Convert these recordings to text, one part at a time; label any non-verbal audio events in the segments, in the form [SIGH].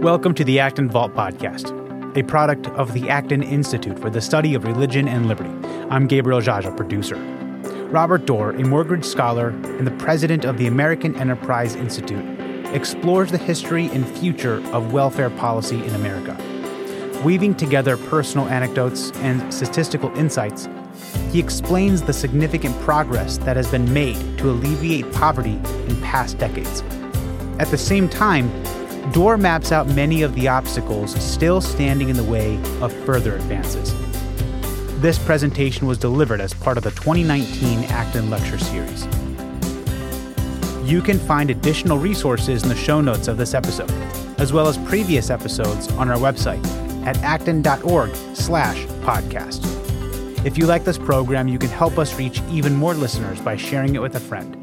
Welcome to the Acton Vault Podcast, a product of the Acton Institute for the Study of Religion and Liberty. I'm Gabriel Jaja, producer. Robert Doar, a Morgridge Scholar and the president of the American Enterprise Institute, explores the history and future of welfare policy in America. Weaving together personal anecdotes and statistical insights, he explains the significant progress that has been made to alleviate poverty in past decades. At the same time, Doar maps out many of the obstacles still standing in the way of further advances. This presentation was delivered as part of the 2019 Acton Lecture Series. You can find additional resources in the show notes of this episode, as well as previous episodes on our website at acton.org slash podcast. If you like this program, you can help us reach even more listeners by sharing it with a friend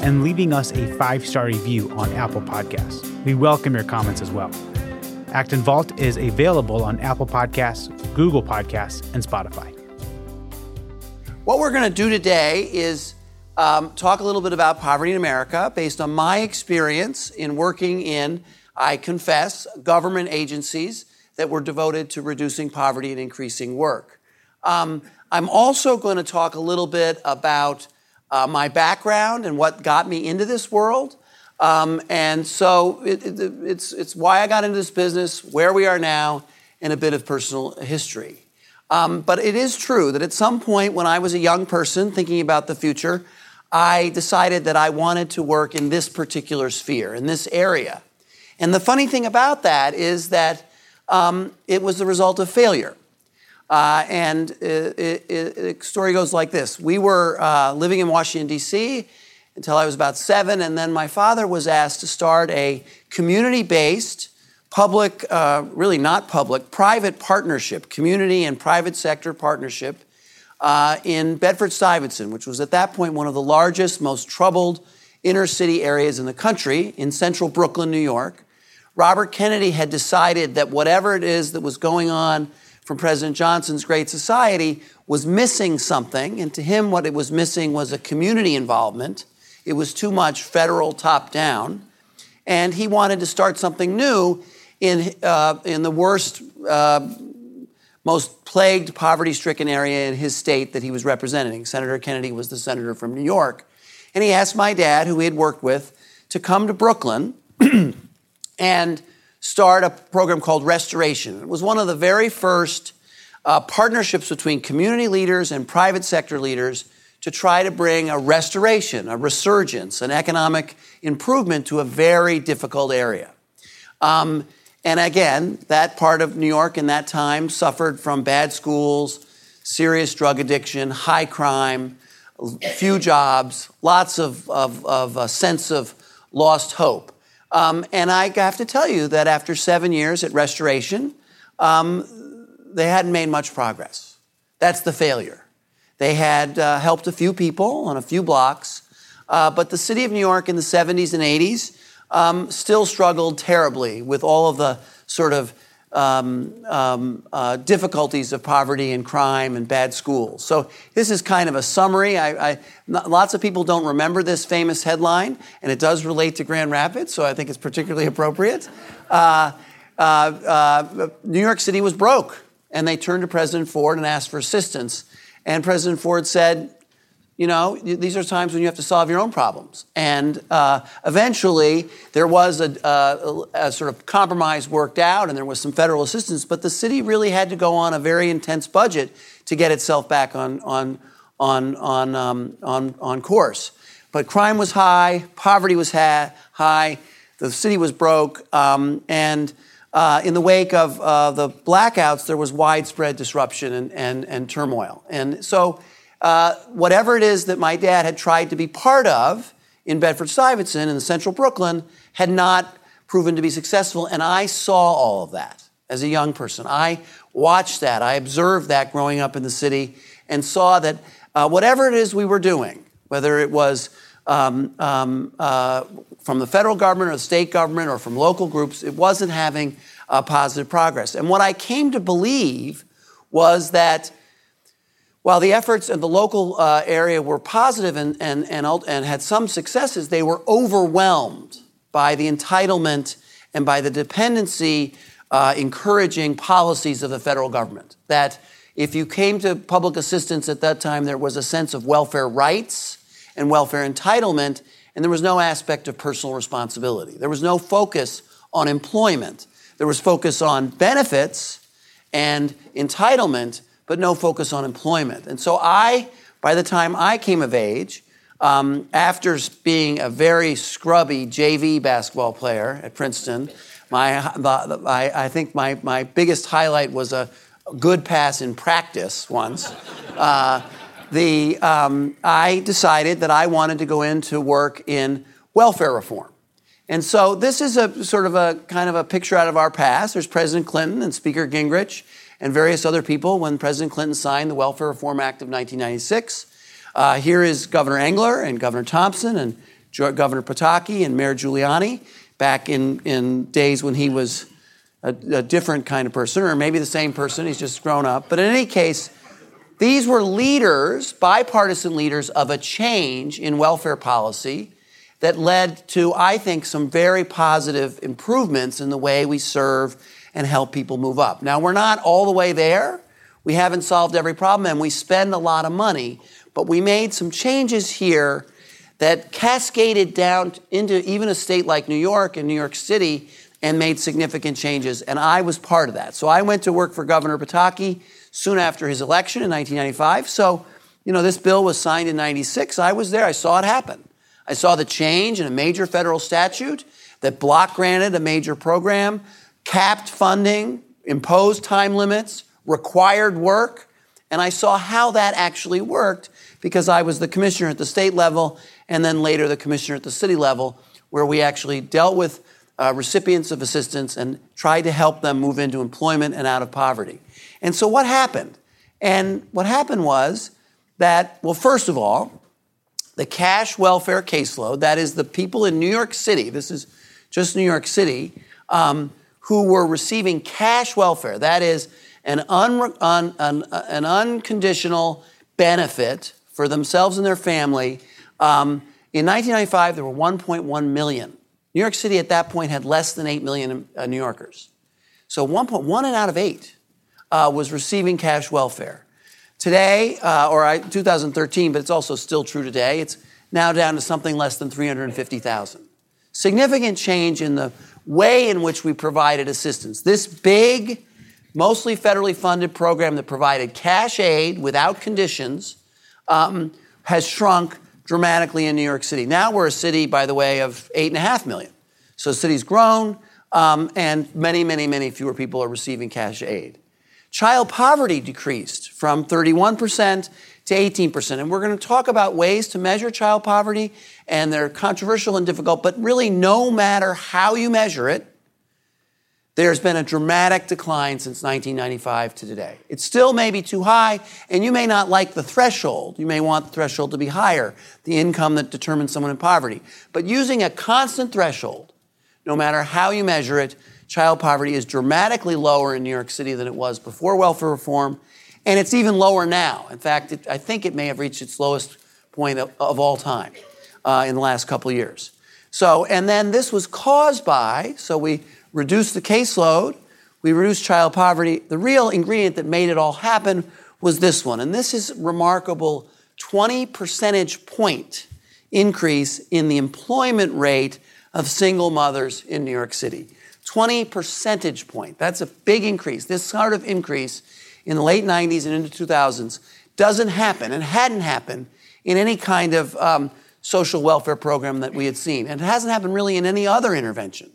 and leaving us a five-star review on Apple Podcasts. We welcome your comments as well. Acton Vault is available on Apple Podcasts, Google Podcasts, and Spotify. What we're going to do today is um, talk a little bit about poverty in America based on my experience in working in, I confess, government agencies that were devoted to reducing poverty and increasing work. Um, I'm also going to talk a little bit about uh, my background and what got me into this world. Um, and so it, it, it's, it's why I got into this business, where we are now, and a bit of personal history. Um, but it is true that at some point when I was a young person thinking about the future, I decided that I wanted to work in this particular sphere, in this area. And the funny thing about that is that um, it was the result of failure. Uh, and the story goes like this We were uh, living in Washington, D.C. until I was about seven, and then my father was asked to start a community based public, uh, really not public, private partnership, community and private sector partnership uh, in Bedford Stuyvesant, which was at that point one of the largest, most troubled inner city areas in the country in central Brooklyn, New York. Robert Kennedy had decided that whatever it is that was going on from President Johnson's Great Society was missing something, and to him, what it was missing was a community involvement. It was too much federal top down, and he wanted to start something new in, uh, in the worst, uh, most plagued, poverty stricken area in his state that he was representing. Senator Kennedy was the senator from New York. And he asked my dad, who he had worked with, to come to Brooklyn [CLEARS THROAT] and start a program called Restoration. It was one of the very first uh, partnerships between community leaders and private sector leaders to try to bring a restoration, a resurgence, an economic improvement to a very difficult area. Um, and again, that part of New York in that time suffered from bad schools, serious drug addiction, high crime, few jobs, lots of, of, of a sense of lost hope. Um, and I have to tell you that after seven years at Restoration, um, they hadn't made much progress. That's the failure. They had uh, helped a few people on a few blocks, uh, but the city of New York in the 70s and 80s um, still struggled terribly with all of the sort of um, um, uh, difficulties of poverty and crime and bad schools. So this is kind of a summary. I, I, lots of people don't remember this famous headline, and it does relate to Grand Rapids, so I think it's particularly appropriate. Uh, uh, uh New York City was broke, and they turned to President Ford and asked for assistance. And President Ford said, you know, these are times when you have to solve your own problems. And uh, eventually, there was a, a, a, sort of compromise worked out, and there was some federal assistance, but the city really had to go on a very intense budget to get itself back on, on, on, on, um, on, on course. But crime was high, poverty was ha- high, the city was broke, um, and uh, in the wake of uh, the blackouts, there was widespread disruption and, and, and turmoil. And so, uh, whatever it is that my dad had tried to be part of in Bedford Stuyvesant in central Brooklyn had not proven to be successful. And I saw all of that as a young person. I watched that. I observed that growing up in the city and saw that uh, whatever it is we were doing, whether it was um, um, uh, from the federal government or the state government or from local groups, it wasn't having uh, positive progress. And what I came to believe was that while the efforts in the local uh, area were positive and, and, and, and had some successes, they were overwhelmed by the entitlement and by the dependency uh, encouraging policies of the federal government. That if you came to public assistance at that time, there was a sense of welfare rights and welfare entitlement, and there was no aspect of personal responsibility. There was no focus on employment. There was focus on benefits and entitlement, but no focus on employment. And so I, by the time I came of age, um, after being a very scrubby JV basketball player at Princeton, my, I, I, think my, my biggest highlight was a good pass in practice once. [LAUGHS] Uh, the, um, I decided that I wanted to go into work in welfare reform. And so this is a sort of a kind of a picture out of our past. There's President Clinton and Speaker Gingrich and various other people when President Clinton signed the Welfare Reform Act of 1996. Uh, here is Governor Engler and Governor Thompson and Governor Pataki and Mayor Giuliani back in, in days when he was a, a different kind of person, or maybe the same person, he's just grown up. But in any case, these were leaders, bipartisan leaders, of a change in welfare policy that led to, I think, some very positive improvements in the way we serve and help people move up. Now, we're not all the way there. We haven't solved every problem, and we spend a lot of money, but we made some changes here that cascaded down into even a state like New York and New York City and made significant changes. And I was part of that. So I went to work for Governor Pataki soon after his election in 1995. So, you know, this bill was signed in 96. I was there. I saw it happen. I saw the change in a major federal statute that block granted a major program, capped funding, imposed time limits, required work. And I saw how that actually worked because I was the commissioner at the state level and then later the commissioner at the city level, where we actually dealt with uh, recipients of assistance and tried to help them move into employment and out of poverty. And so what happened? And what happened was that, well, first of all, the cash welfare caseload, that is the people in New York City, this is just New York City, um, who were receiving cash welfare, that is an, un, un, an, an unconditional benefit for themselves and their family um, in 1995, there were 1.1 million. New York City at that point had less than 8 million uh, New Yorkers. So 1.1 and out of 8 uh, was receiving cash welfare. Today, uh, or I, 2013, but it's also still true today, it's now down to something less than 350,000. Significant change in the way in which we provided assistance. This big, mostly federally funded program that provided cash aid without conditions um, has shrunk dramatically in New York City. Now we're a city, by the way, of eight and a half million. So the city's grown, um, and many, many, many fewer people are receiving cash aid. Child poverty decreased from 31% to 18%. And we're going to talk about ways to measure child poverty, and they're controversial and difficult, but really, no matter how you measure it, there's been a dramatic decline since 1995 to today. It still may be too high, and you may not like the threshold. You may want the threshold to be higher, the income that determines someone in poverty. But using a constant threshold, no matter how you measure it, child poverty is dramatically lower in New York City than it was before welfare reform, and it's even lower now. In fact, it, I think it may have reached its lowest point of, of all time uh, in the last couple of years. So, and then this was caused by, so we reduced the caseload, we reduced child poverty. The real ingredient that made it all happen was this one. And this is remarkable 20 percentage point increase in the employment rate of single mothers in New York City. 20 percentage point. That's a big increase. This sort of increase in the late 90s and into 2000s doesn't happen and hadn't happened in any kind of um, social welfare program that we had seen. And it hasn't happened really in any other intervention.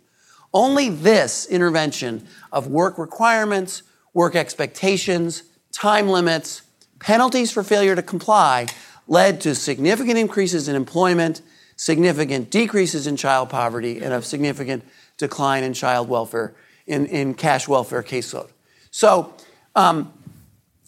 Only this intervention of work requirements, work expectations, time limits, penalties for failure to comply led to significant increases in employment, significant decreases in child poverty, and a significant decline in child welfare, in, in cash welfare caseload. So, um,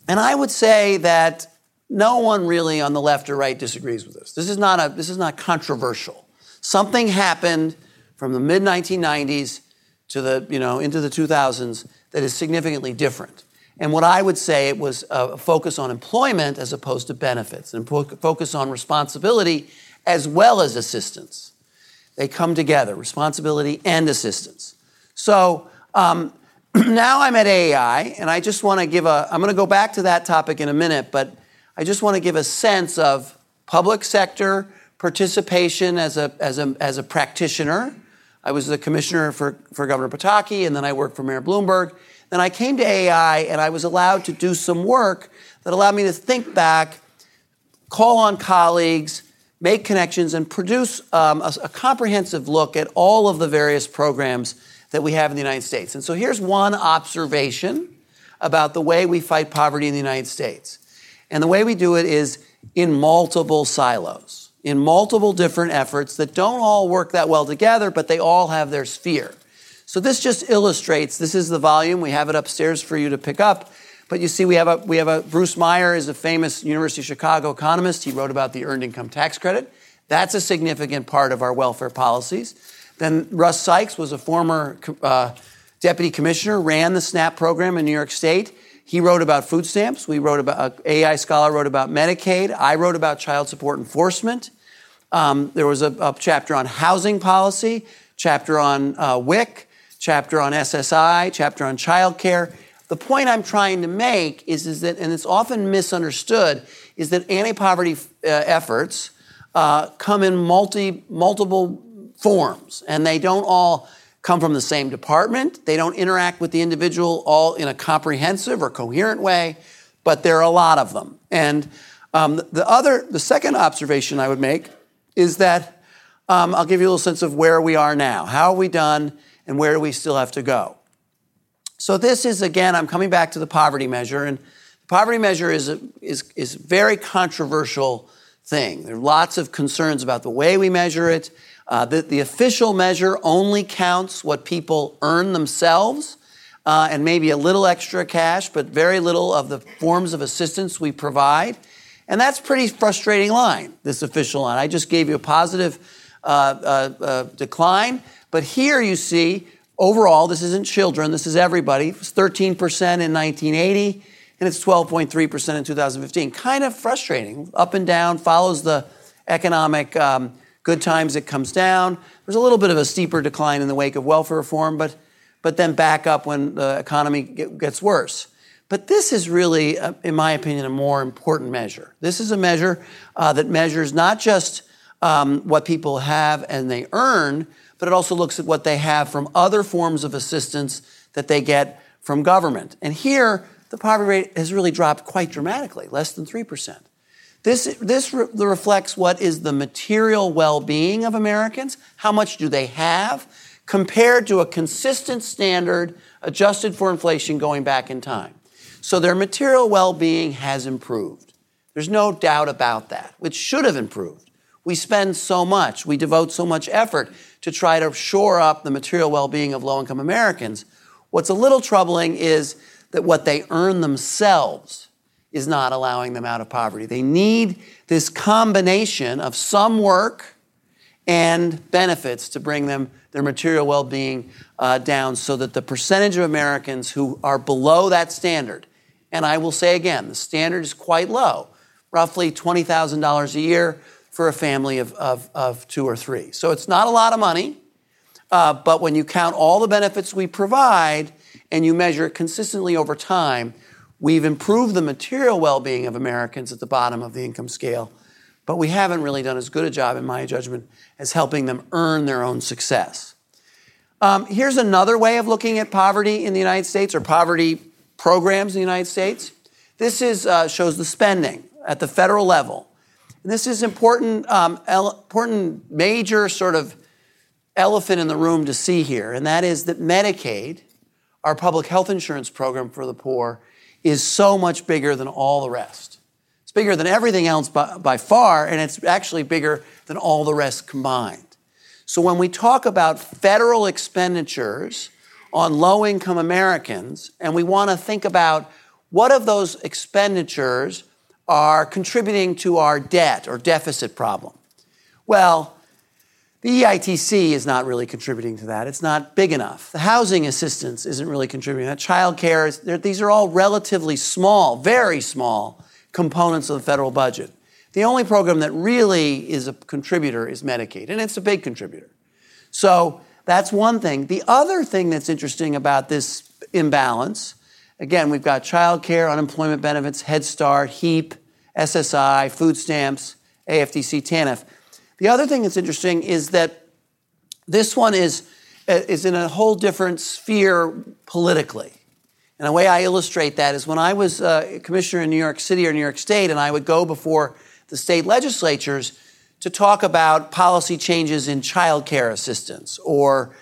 and I would say that no one really on the left or right disagrees with this. This is not, a, this is not controversial. Something happened from the mid 1990s to the, you know, into the 2000s that is significantly different. And what I would say it was a focus on employment as opposed to benefits, and focus on responsibility as well as assistance. They come together, responsibility and assistance. So um, [CLEARS THROAT] now I'm at AEI, and I just want to give a, I'm going to go back to that topic in a minute, but I just want to give a sense of public sector participation as a, as a, as a practitioner. I was the commissioner for, for Governor Pataki, and then I worked for Mayor Bloomberg. Then I came to AEI, and I was allowed to do some work that allowed me to think back, call on colleagues, make connections, and produce um, a, a comprehensive look at all of the various programs that we have in the United States. And so here's one observation about the way we fight poverty in the United States. And the way we do it is in multiple silos, in multiple different efforts that don't all work that well together, but they all have their sphere. So this just illustrates, this is the volume, we have it upstairs for you to pick up. But you see, we have a, we have a, Bruce Meyer is a famous University of Chicago economist. He wrote about the earned income tax credit. That's a significant part of our welfare policies. Then Russ Sykes was a former uh, deputy commissioner, ran the SNAP program in New York State. He wrote about food stamps. We wrote about, uh, AEI scholar wrote about Medicaid. I wrote about child support enforcement. Um, there was a, a, chapter on housing policy, chapter on uh, WIC, chapter on SSI, chapter on child care. The point I'm trying to make is, is that, and it's often misunderstood, is that anti-poverty uh, efforts uh, come in multi, multiple forms, and they don't all come from the same department. They don't interact with the individual all in a comprehensive or coherent way, but there are a lot of them. And um, the other, the second observation I would make is that um, I'll give you a little sense of where we are now. How are we done, and where do we still have to go? So this is again, I'm coming back to the poverty measure, and the poverty measure is a, is is very controversial thing. There are lots of concerns about the way we measure it. Uh, the, the, official measure only counts what people earn themselves uh, and maybe a little extra cash, but very little of the forms of assistance we provide. And that's pretty frustrating line, this official line. I just gave you a positive uh, uh, uh decline, but here you see overall, this isn't children, this is everybody. It was 13% in 1980, and it's 12.3% in 2015. Kind of frustrating. Up and down, follows the economic um, Good times, it comes down. There's a little bit of a steeper decline in the wake of welfare reform, but, but then back up when the economy gets worse. But this is really, uh, in my opinion, a more important measure. This is a measure uh, that measures not just um, what people have and they earn, but it also looks at what they have from other forms of assistance that they get from government. And here, the poverty rate has really dropped quite dramatically, less than 3%. This, this re- reflects what is the material well being of Americans. How much do they have compared to a consistent standard adjusted for inflation going back in time? So their material well being has improved. There's no doubt about that, which should have improved. We spend so much, we devote so much effort to try to shore up the material well being of low income Americans. What's a little troubling is that what they earn themselves is not allowing them out of poverty. They need this combination of some work and benefits to bring them their material well being uh, down so that the percentage of Americans who are below that standard, and I will say again, the standard is quite low, roughly $20,000 a year for a family of, of, of, two or three. So it's not a lot of money, uh, but when you count all the benefits we provide and you measure it consistently over time, We've improved the material well being of Americans at the bottom of the income scale, but we haven't really done as good a job, in my judgment, as helping them earn their own success. Um, here's another way of looking at poverty in the United States or poverty programs in the United States. This is, uh, shows the spending at the federal level. And this is important, um, ele- important major sort of elephant in the room to see here, and that is that Medicaid, our public health insurance program for the poor, is so much bigger than all the rest. It's bigger than everything else by, by far, and it's actually bigger than all the rest combined. So when we talk about federal expenditures on low income Americans, and we want to think about what of those expenditures are contributing to our debt or deficit problem? Well, The EITC is not really contributing to that. It's not big enough. The housing assistance isn't really contributing that. Child care, is, these are all relatively small, very small components of the federal budget. The only program that really is a contributor is Medicaid, and it's a big contributor. So that's one thing. The other thing that's interesting about this imbalance, again, we've got child care, unemployment benefits, Head Start, HEAP, SSI, food stamps, AFDC, TANF. The other thing that's interesting is that this one is, uh, is in a whole different sphere politically. And the way I illustrate that is when I was uh, commissioner in New York City or New York State, and I would go before the state legislatures to talk about policy changes in child care assistance or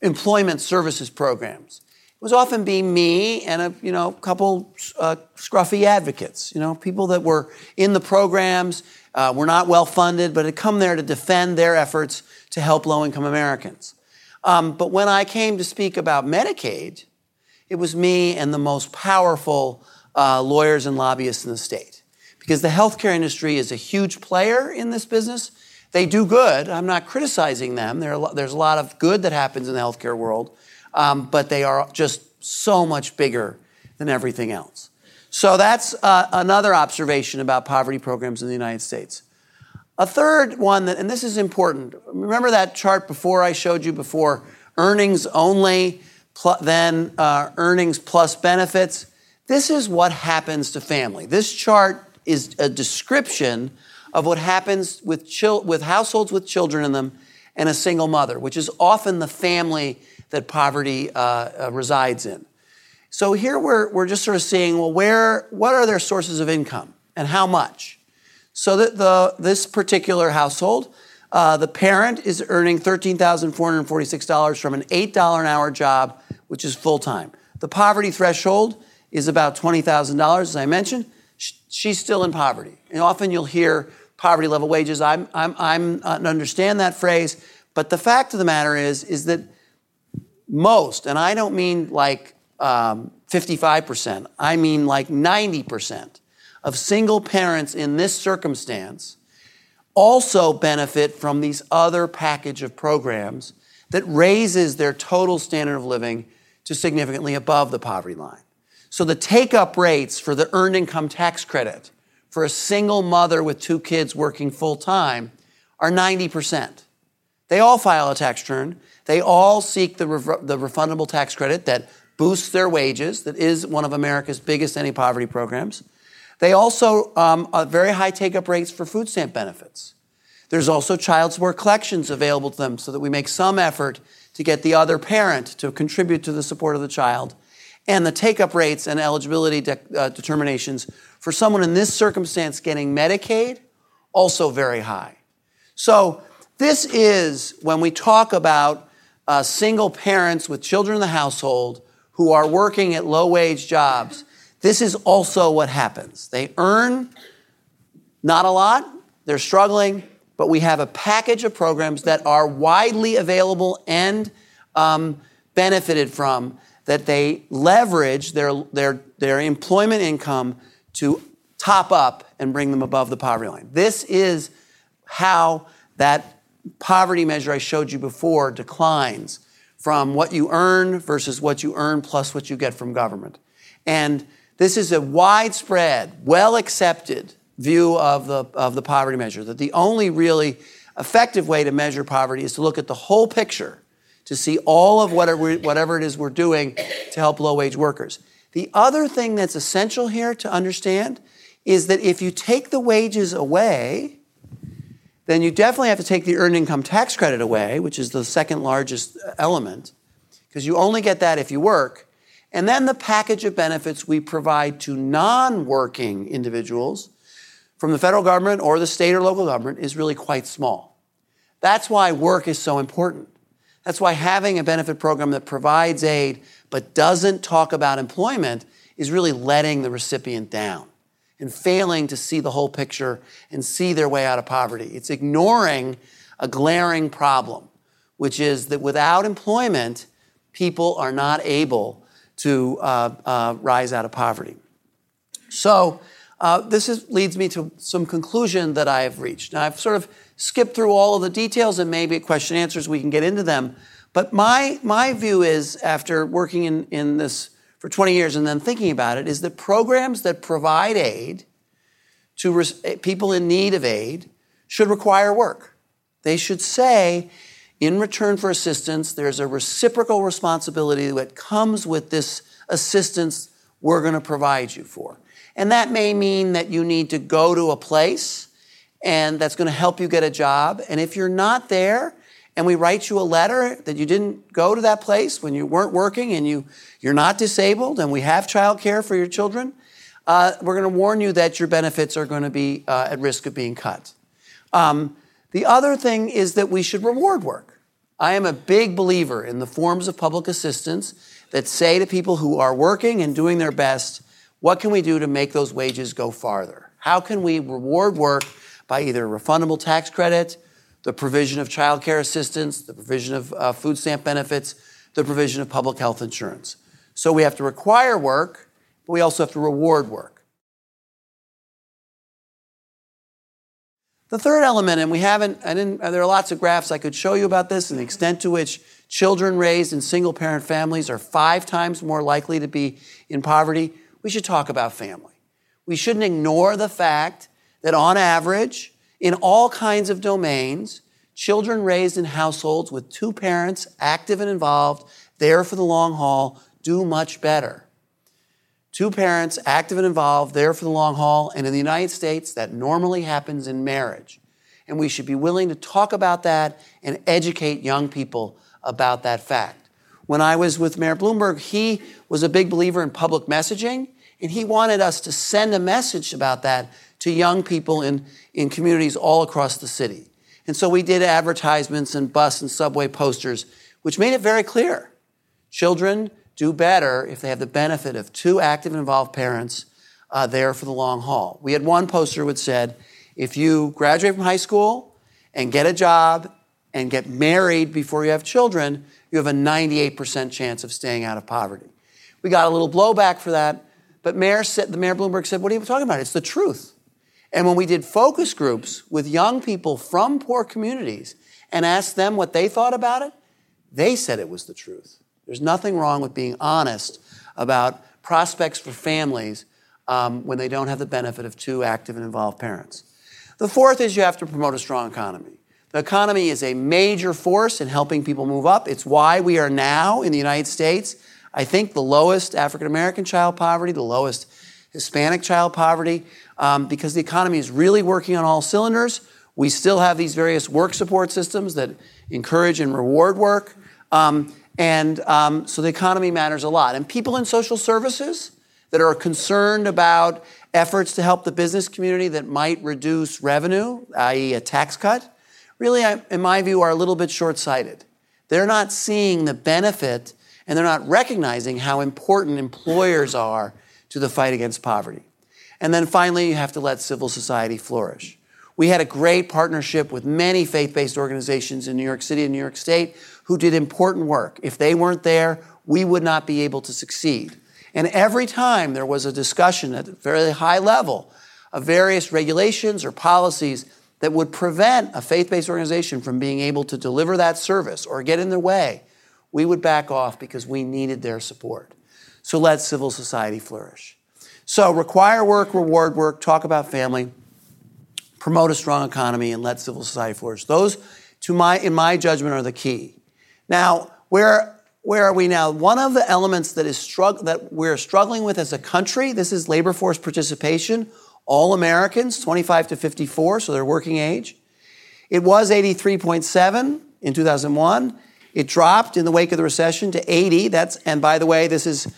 employment services programs. It was often be me and a you know couple uh, scruffy advocates, you know people that were in the programs, uh, were not well funded, but had come there to defend their efforts to help low income Americans. Um, but when I came to speak about Medicaid, it was me and the most powerful uh, lawyers and lobbyists in the state. Because the healthcare industry is a huge player in this business. They do good. I'm not criticizing them. There there's a lot of good that happens in the healthcare world, um, but they are just so much bigger than everything else. So that's uh, another observation about poverty programs in the United States. A third one, that, and this is important. Remember that chart before I showed you before earnings only, pl- then uh, earnings plus benefits? This is what happens to family. This chart is a description of what happens with, chil- with households with children in them and a single mother, which is often the family that poverty uh, uh, resides in. So here we're, we're just sort of seeing, well, where, what are their sources of income and how much? So that the, this particular household, uh, the parent is earning $13,446 from an $8 an hour job, which is full time. The poverty threshold is about $20,000, as I mentioned. She's still in poverty. And often you'll hear poverty level wages. I'm, I'm, I'm uh, understand that phrase, but the fact of the matter is, is that most, and I don't mean like um, 55%, I mean like 90% of single parents in this circumstance also benefit from these other package of programs that raises their total standard of living to significantly above the poverty line. So the take up rates for the earned income tax credit for a single mother with two kids working full time are 90%. They all file a tax return. They all seek the, the refundable tax credit that boosts their wages, that is one of America's biggest anti poverty programs. They also um, very high take up rates for food stamp benefits. There's also child support collections available to them so that we make some effort to get the other parent to contribute to the support of the child. And the take up rates and eligibility de- uh, determinations for someone in this circumstance getting Medicaid also very high. So, this is when we talk about uh, single parents with children in the household who are working at low wage jobs, this is also what happens. They earn not a lot, they're struggling, but we have a package of programs that are widely available and um, benefited from that they leverage their, their, their employment income to top up and bring them above the poverty line. This is how that poverty measure I showed you before declines from what you earn versus what you earn plus what you get from government. And this is a widespread, well accepted view of the, of the poverty measure that the only really effective way to measure poverty is to look at the whole picture to see all of whatever, whatever it is we're doing to help low wage workers. The other thing that's essential here to understand is that if you take the wages away, then you definitely have to take the earned income tax credit away, which is the second largest element, because you only get that if you work. And then the package of benefits we provide to non working individuals from the federal government or the state or local government is really quite small. That's why work is so important. That's why having a benefit program that provides aid but doesn't talk about employment is really letting the recipient down and failing to see the whole picture and see their way out of poverty. It's ignoring a glaring problem, which is that without employment, people are not able to uh, uh, rise out of poverty. So, uh, this is, leads me to some conclusion that I have reached. Now, I've sort of skipped through all of the details and maybe at question answers we can get into them. But my, my view is, after working in, in this for 20 years and then thinking about it, is that programs that provide aid to res- people in need of aid should require work. They should say, in return for assistance, there's a reciprocal responsibility that comes with this assistance we're going to provide you for. And that may mean that you need to go to a place and that's going to help you get a job. And if you're not there, and we write you a letter that you didn't go to that place when you weren't working and you, you're not disabled and we have child care for your children, uh, we're going to warn you that your benefits are going to be uh, at risk of being cut. Um, the other thing is that we should reward work. I am a big believer in the forms of public assistance that say to people who are working and doing their best, what can we do to make those wages go farther? How can we reward work by either refundable tax credit, the provision of child care assistance, the provision of uh, food stamp benefits, the provision of public health insurance? So we have to require work, but we also have to reward work. The third element, and we haven't, I didn't, there are lots of graphs I could show you about this and the extent to which children raised in single parent families are five times more likely to be in poverty. We should talk about family. We shouldn't ignore the fact that on average, in all kinds of domains, children raised in households with two parents active and involved, there for the long haul, do much better. Two parents, active and involved, there for the long haul. And in the United States, that normally happens in marriage. And we should be willing to talk about that and educate young people about that fact. When I was with Mayor Bloomberg, he was a big believer in public messaging, and he wanted us to send a message about that to young people in, in communities all across the city. And so we did advertisements and bus and subway posters, which made it very clear. Children do better if they have the benefit of two active involved parents uh, there for the long haul. We had one poster which said, if you graduate from high school and get a job and get married before you have children, you have a 98% chance of staying out of poverty. We got a little blowback for that, but Mayor said, the Mayor Bloomberg said, What are you talking about? It's the truth. And when we did focus groups with young people from poor communities and asked them what they thought about it, they said it was the truth. There's nothing wrong with being honest about prospects for families um, when they don't have the benefit of two active and involved parents. The fourth is you have to promote a strong economy. The economy is a major force in helping people move up. It's why we are now in the United States, I think, the lowest African American child poverty, the lowest Hispanic child poverty, um, because the economy is really working on all cylinders. We still have these various work support systems that encourage and reward work. Um, and um, so the economy matters a lot. And people in social services that are concerned about efforts to help the business community that might reduce revenue, i.e., a tax cut, really, in my view, are a little bit short sighted. They're not seeing the benefit and they're not recognizing how important employers are to the fight against poverty. And then finally, you have to let civil society flourish. We had a great partnership with many faith based organizations in New York City and New York State who did important work. If they weren't there, we would not be able to succeed. And every time there was a discussion at a very high level of various regulations or policies that would prevent a faith based organization from being able to deliver that service or get in their way, we would back off because we needed their support. So let civil society flourish. So require work, reward work, talk about family, promote a strong economy, and let civil society flourish. Those, to my, in my judgment, are the key. Now, where, where are we now? One of the elements that, is strugg- that we're struggling with as a country, this is labor force participation. All Americans, 25 to 54, so they're working age. It was 83.7 in 2001. It dropped in the wake of the recession to 80. That's, and by the way, this is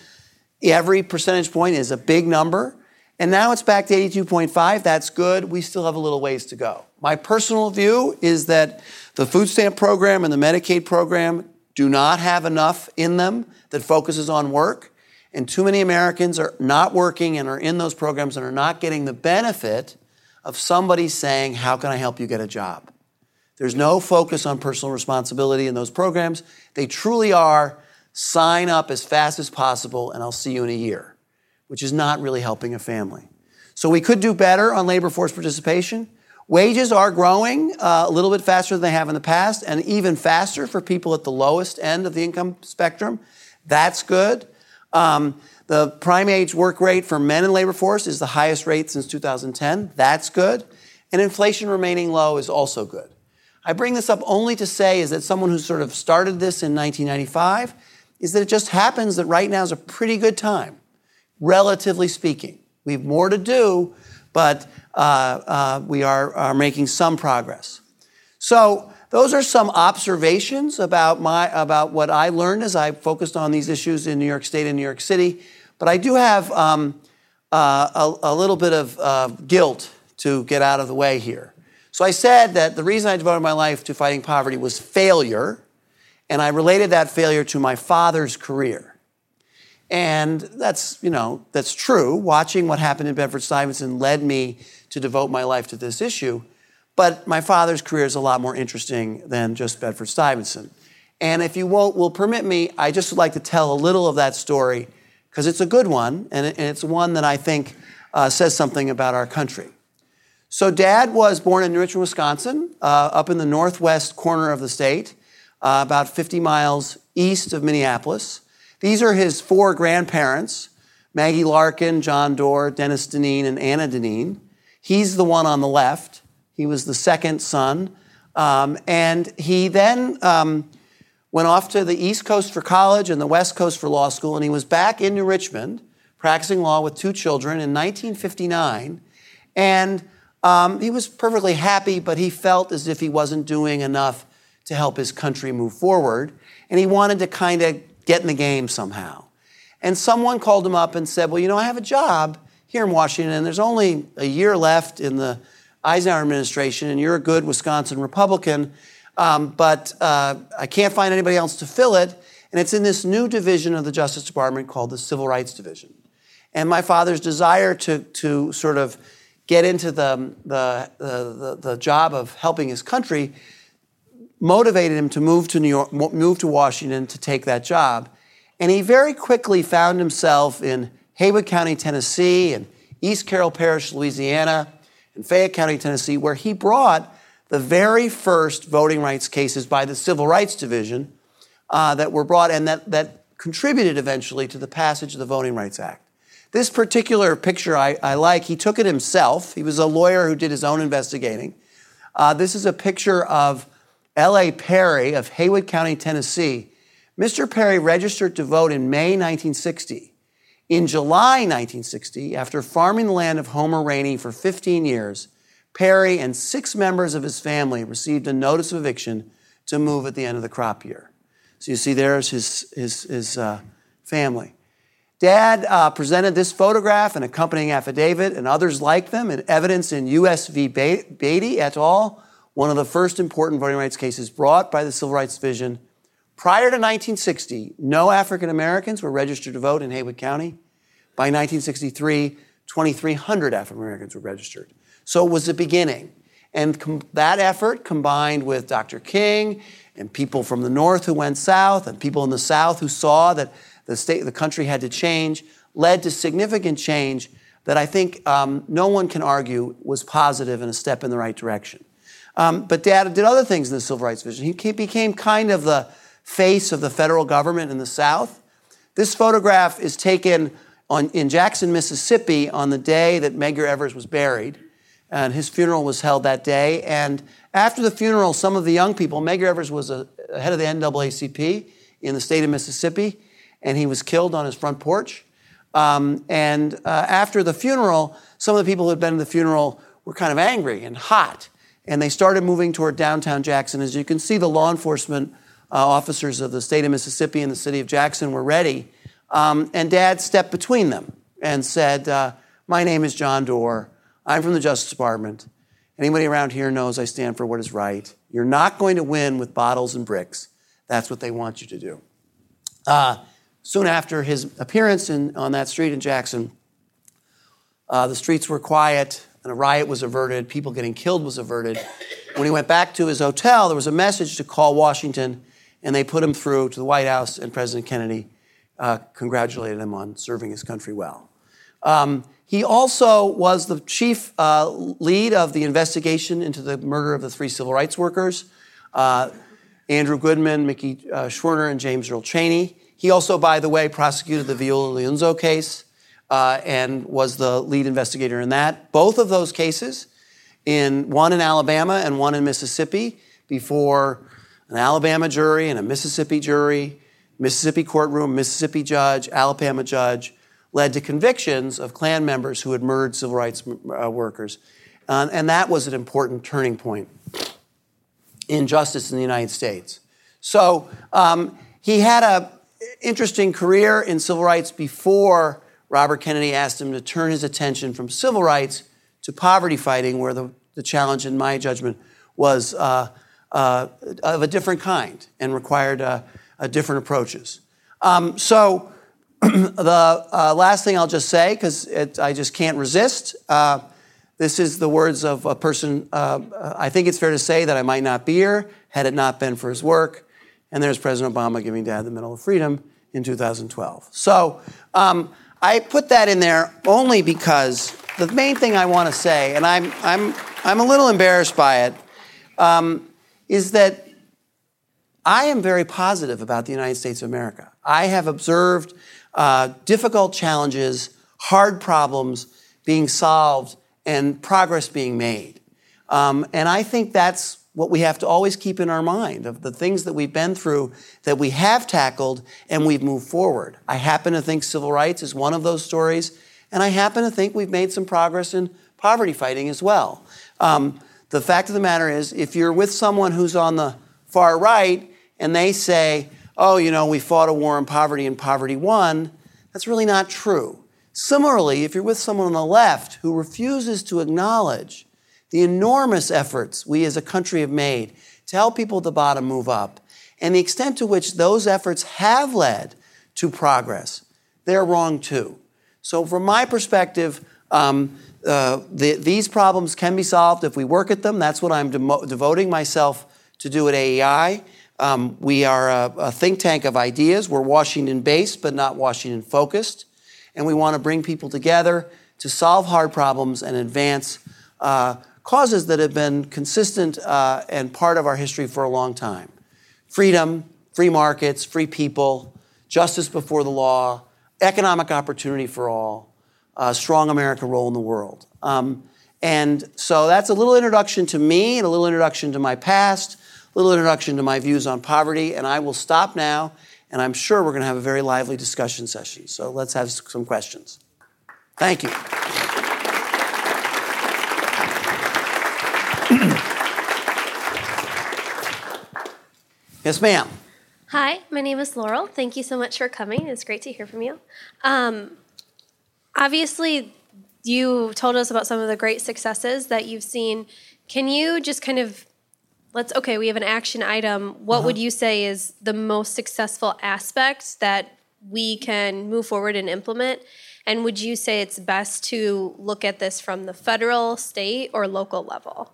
every percentage point is a big number. And now it's back to 82.5. That's good. We still have a little ways to go. My personal view is that the food stamp program and the Medicaid program do not have enough in them that focuses on work. And too many Americans are not working and are in those programs and are not getting the benefit of somebody saying, How can I help you get a job? There's no focus on personal responsibility in those programs. They truly are sign up as fast as possible and I'll see you in a year, which is not really helping a family. So we could do better on labor force participation. Wages are growing uh, a little bit faster than they have in the past, and even faster for people at the lowest end of the income spectrum. That's good. Um, the prime age work rate for men in labor force is the highest rate since 2010. That's good. And inflation remaining low is also good. I bring this up only to say is that someone who sort of started this in 1995 is that it just happens that right now is a pretty good time, relatively speaking. We have more to do, but uh, uh, we are, are making some progress. So those are some observations about my about what I learned as I focused on these issues in New York State and New York City. But I do have um, uh, a, a, little bit of guilt to get out of the way here. So I said that the reason I devoted my life to fighting poverty was failure, and I related that failure to my father's career. And that's, you know, that's true. Watching what happened in Bedford Stuyvesant led me to devote my life to this issue. But my father's career is a lot more interesting than just Bedford Stuyvesant. And if you won't, will permit me, I just would like to tell a little of that story because it's a good one, and it's one that I think uh, says something about our country. So, dad was born in Richmond, Wisconsin, uh, up in the northwest corner of the state, uh, about 50 miles east of Minneapolis. These are his four grandparents Maggie Larkin, John Doar, Dennis Deneen, and Anna Deneen. He's the one on the left. He was the second son. Um, and he then um, went off to the East Coast for college and the West Coast for law school, and he was back in New Richmond practicing law with two children in 1959. And um, he was perfectly happy, but he felt as if he wasn't doing enough to help his country move forward. And he wanted to kind of get in the game somehow. And someone called him up and said, Well, you know, I have a job here in Washington, and there's only a year left in the Eisenhower administration, and you're a good Wisconsin Republican, um, but uh, I can't find anybody else to fill it. And it's in this new division of the Justice Department called the Civil Rights Division. And my father's desire to, to sort of get into the, the, the, the, job of helping his country motivated him to move to New York, move to Washington to take that job. And he very quickly found himself in Haywood County, Tennessee, and East Carroll Parish, Louisiana, and Fayette County, Tennessee, where he brought the very first voting rights cases by the Civil Rights Division uh, that were brought and that, that contributed eventually to the passage of the Voting Rights Act. This particular picture I, I like, he took it himself. He was a lawyer who did his own investigating. Uh, this is a picture of L.A. Perry of Haywood County, Tennessee. Mr. Perry registered to vote in May 1960. In July 1960, after farming the land of Homer Rainey for 15 years, Perry and six members of his family received a notice of eviction to move at the end of the crop year. So you see, there's his, his, his uh, family. Dad uh, presented this photograph and accompanying affidavit and others like them and evidence in U.S. v. Beatty et al., one of the first important voting rights cases brought by the Civil Rights Division. Prior to 1960, no African Americans were registered to vote in Haywood County. By 1963, 2,300 African Americans were registered. So it was the beginning. And com- that effort, combined with Dr. King and people from the North who went south and people in the South who saw that the state, the country had to change, led to significant change that I think um, no one can argue was positive and a step in the right direction. Um, but Dad did other things in the Civil Rights vision. He became kind of the face of the federal government in the South. This photograph is taken on, in Jackson, Mississippi, on the day that Medgar Evers was buried. And his funeral was held that day. And after the funeral, some of the young people, Medgar Evers was a, a head of the NAACP in the state of Mississippi and he was killed on his front porch. Um, and uh, after the funeral, some of the people who had been to the funeral were kind of angry and hot, and they started moving toward downtown Jackson. As you can see, the law enforcement uh, officers of the state of Mississippi and the city of Jackson were ready. Um, and Dad stepped between them and said, uh, My name is John Doar. I'm from the Justice Department. Anybody around here knows I stand for what is right. You're not going to win with bottles and bricks. That's what they want you to do. Uh, soon after his appearance in, on that street in Jackson, uh, the streets were quiet and a riot was averted. People getting killed was averted. When he went back to his hotel, there was a message to call Washington, and they put him through to the White House, and President Kennedy uh, congratulated him on serving his country well. Um, he also was the chief uh, lead of the investigation into the murder of the three civil rights workers uh, Andrew Goodman, Mickey uh, Schwerner, and James Earl Chaney. He also, by the way, prosecuted the Viola Liuzzo case uh, and was the lead investigator in that. Both of those cases, in one in Alabama and one in Mississippi, before an Alabama jury and a Mississippi jury, Mississippi courtroom, Mississippi judge, Alabama judge, led to convictions of Klan members who had murdered civil rights uh, workers. Uh, and that was an important turning point in justice in the United States. So um, he had an interesting career in civil rights before Robert Kennedy asked him to turn his attention from civil rights to poverty fighting, where the, the challenge, in my judgment, was uh, uh, of a different kind and required uh, different approaches. Um, so, [CLEARS THROAT] the uh, last thing I'll just say, because I just can't resist. Uh, this is the words of a person, uh, I think it's fair to say that I might not be here had it not been for his work. And there's President Obama giving Dad the Medal of Freedom in 2012. So um, I put that in there only because the main thing I want to say, and I'm, I'm, I'm a little embarrassed by it, um, is that I am very positive about the United States of America. I have observed uh, difficult challenges, hard problems being solved, and progress being made. Um, and I think that's what we have to always keep in our mind of the things that we've been through that we have tackled and we've moved forward. I happen to think civil rights is one of those stories, and I happen to think we've made some progress in poverty fighting as well. Um, the fact of the matter is, if you're with someone who's on the far right and they say, oh, you know, we fought a war on poverty and poverty won, that's really not true. Similarly, if you're with someone on the left who refuses to acknowledge the enormous efforts we as a country have made to help people at the bottom move up and the extent to which those efforts have led to progress, they're wrong too. So, from my perspective, um, uh, the, these problems can be solved if we work at them. That's what I'm devoting myself to do at AEI. Um, we are a, a, think tank of ideas. We're Washington based, but not Washington focused. And we want to bring people together to solve hard problems and advance uh, causes that have been consistent uh, and part of our history for a long time freedom, free markets, free people, justice before the law, economic opportunity for all, a strong American role in the world. Um, and so that's a little introduction to me and a little introduction to my past a little introduction to my views on poverty, and I will stop now, and I'm sure we're going to have a very lively discussion session. So let's have some questions. Thank you. Yes, ma'am. Hi, my name is Laurel. Thank you so much for coming. It's great to hear from you. Um, obviously, you told us about some of the great successes that you've seen. Can you just kind of let's okay we have an action item what uh-huh. would you say is the most successful aspect that we can move forward and implement and would you say it's best to look at this from the federal state or local level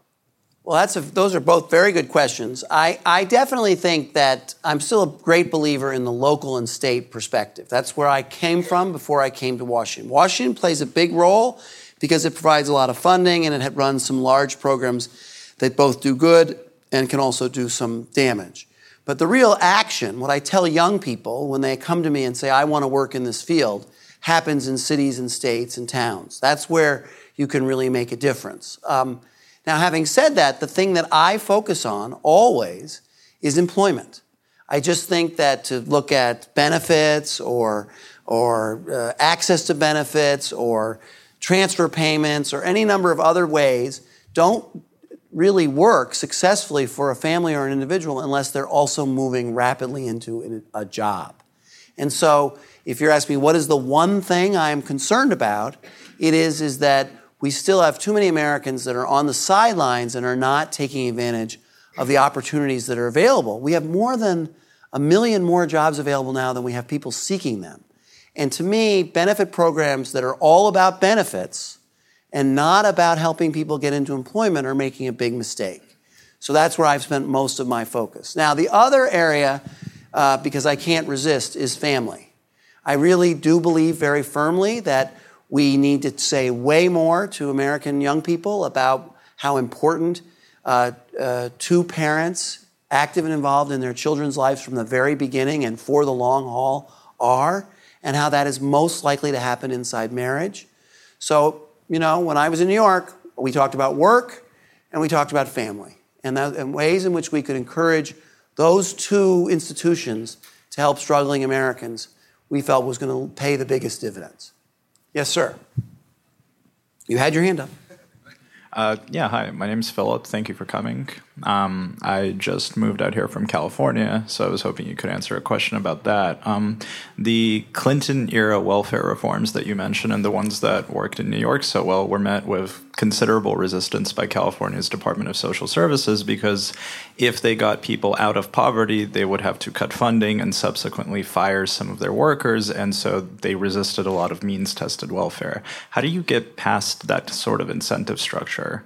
well that's a, those are both very good questions I, I definitely think that i'm still a great believer in the local and state perspective that's where i came from before i came to washington washington plays a big role because it provides a lot of funding and it runs some large programs that both do good and can also do some damage. But the real action, what I tell young people when they come to me and say, I want to work in this field, happens in cities and states and towns. That's where you can really make a difference. Um, now, having said that, the thing that I focus on always is employment. I just think that to look at benefits or, or uh, access to benefits or transfer payments or any number of other ways don't really work successfully for a family or an individual unless they're also moving rapidly into a job. And so, if you're asking me what is the one thing I am concerned about, it is, is that we still have too many Americans that are on the sidelines and are not taking advantage of the opportunities that are available. We have more than a million more jobs available now than we have people seeking them. And to me, benefit programs that are all about benefits and not about helping people get into employment are making a big mistake. So that's where I've spent most of my focus. Now, the other area, uh, because I can't resist, is family. I really do believe very firmly that We need to say way more to American young people about how important uh, uh, two parents active and involved in their children's lives from the very beginning and for the long haul are, and how that is most likely to happen inside marriage. So, you know, when I was in New York, we talked about work and we talked about family and, that, and ways in which we could encourage those two institutions to help struggling Americans, we felt was going to pay the biggest dividends. Yes, sir. You had your hand up. Uh, yeah, hi. My name's Philip. Thank you for coming. Um, I just moved out here from California, so I was hoping you could answer a question about that. Um, the Clinton era welfare reforms that you mentioned and the ones that worked in New York so well were met with considerable resistance by California's Department of Social Services because if they got people out of poverty, they would have to cut funding and subsequently fire some of their workers. And so they resisted a lot of means tested welfare. How do you get past that sort of incentive structure?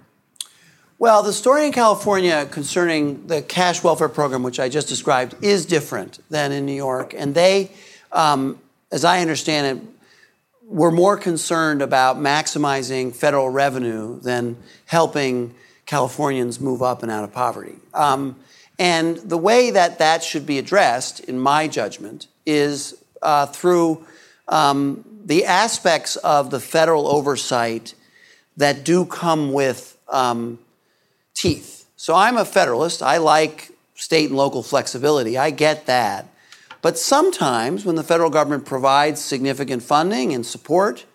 Well, the story in California concerning the cash welfare program, which I just described, is different than in New York. And they, um, as I understand it, were more concerned about maximizing federal revenue than helping Californians move up and out of poverty. Um, and the way that that should be addressed, in my judgment, is uh, through um, the aspects of the federal oversight that do come with um, teeth. So I'm a federalist. I like state and local flexibility. I get that. But sometimes when the federal government provides significant funding and support,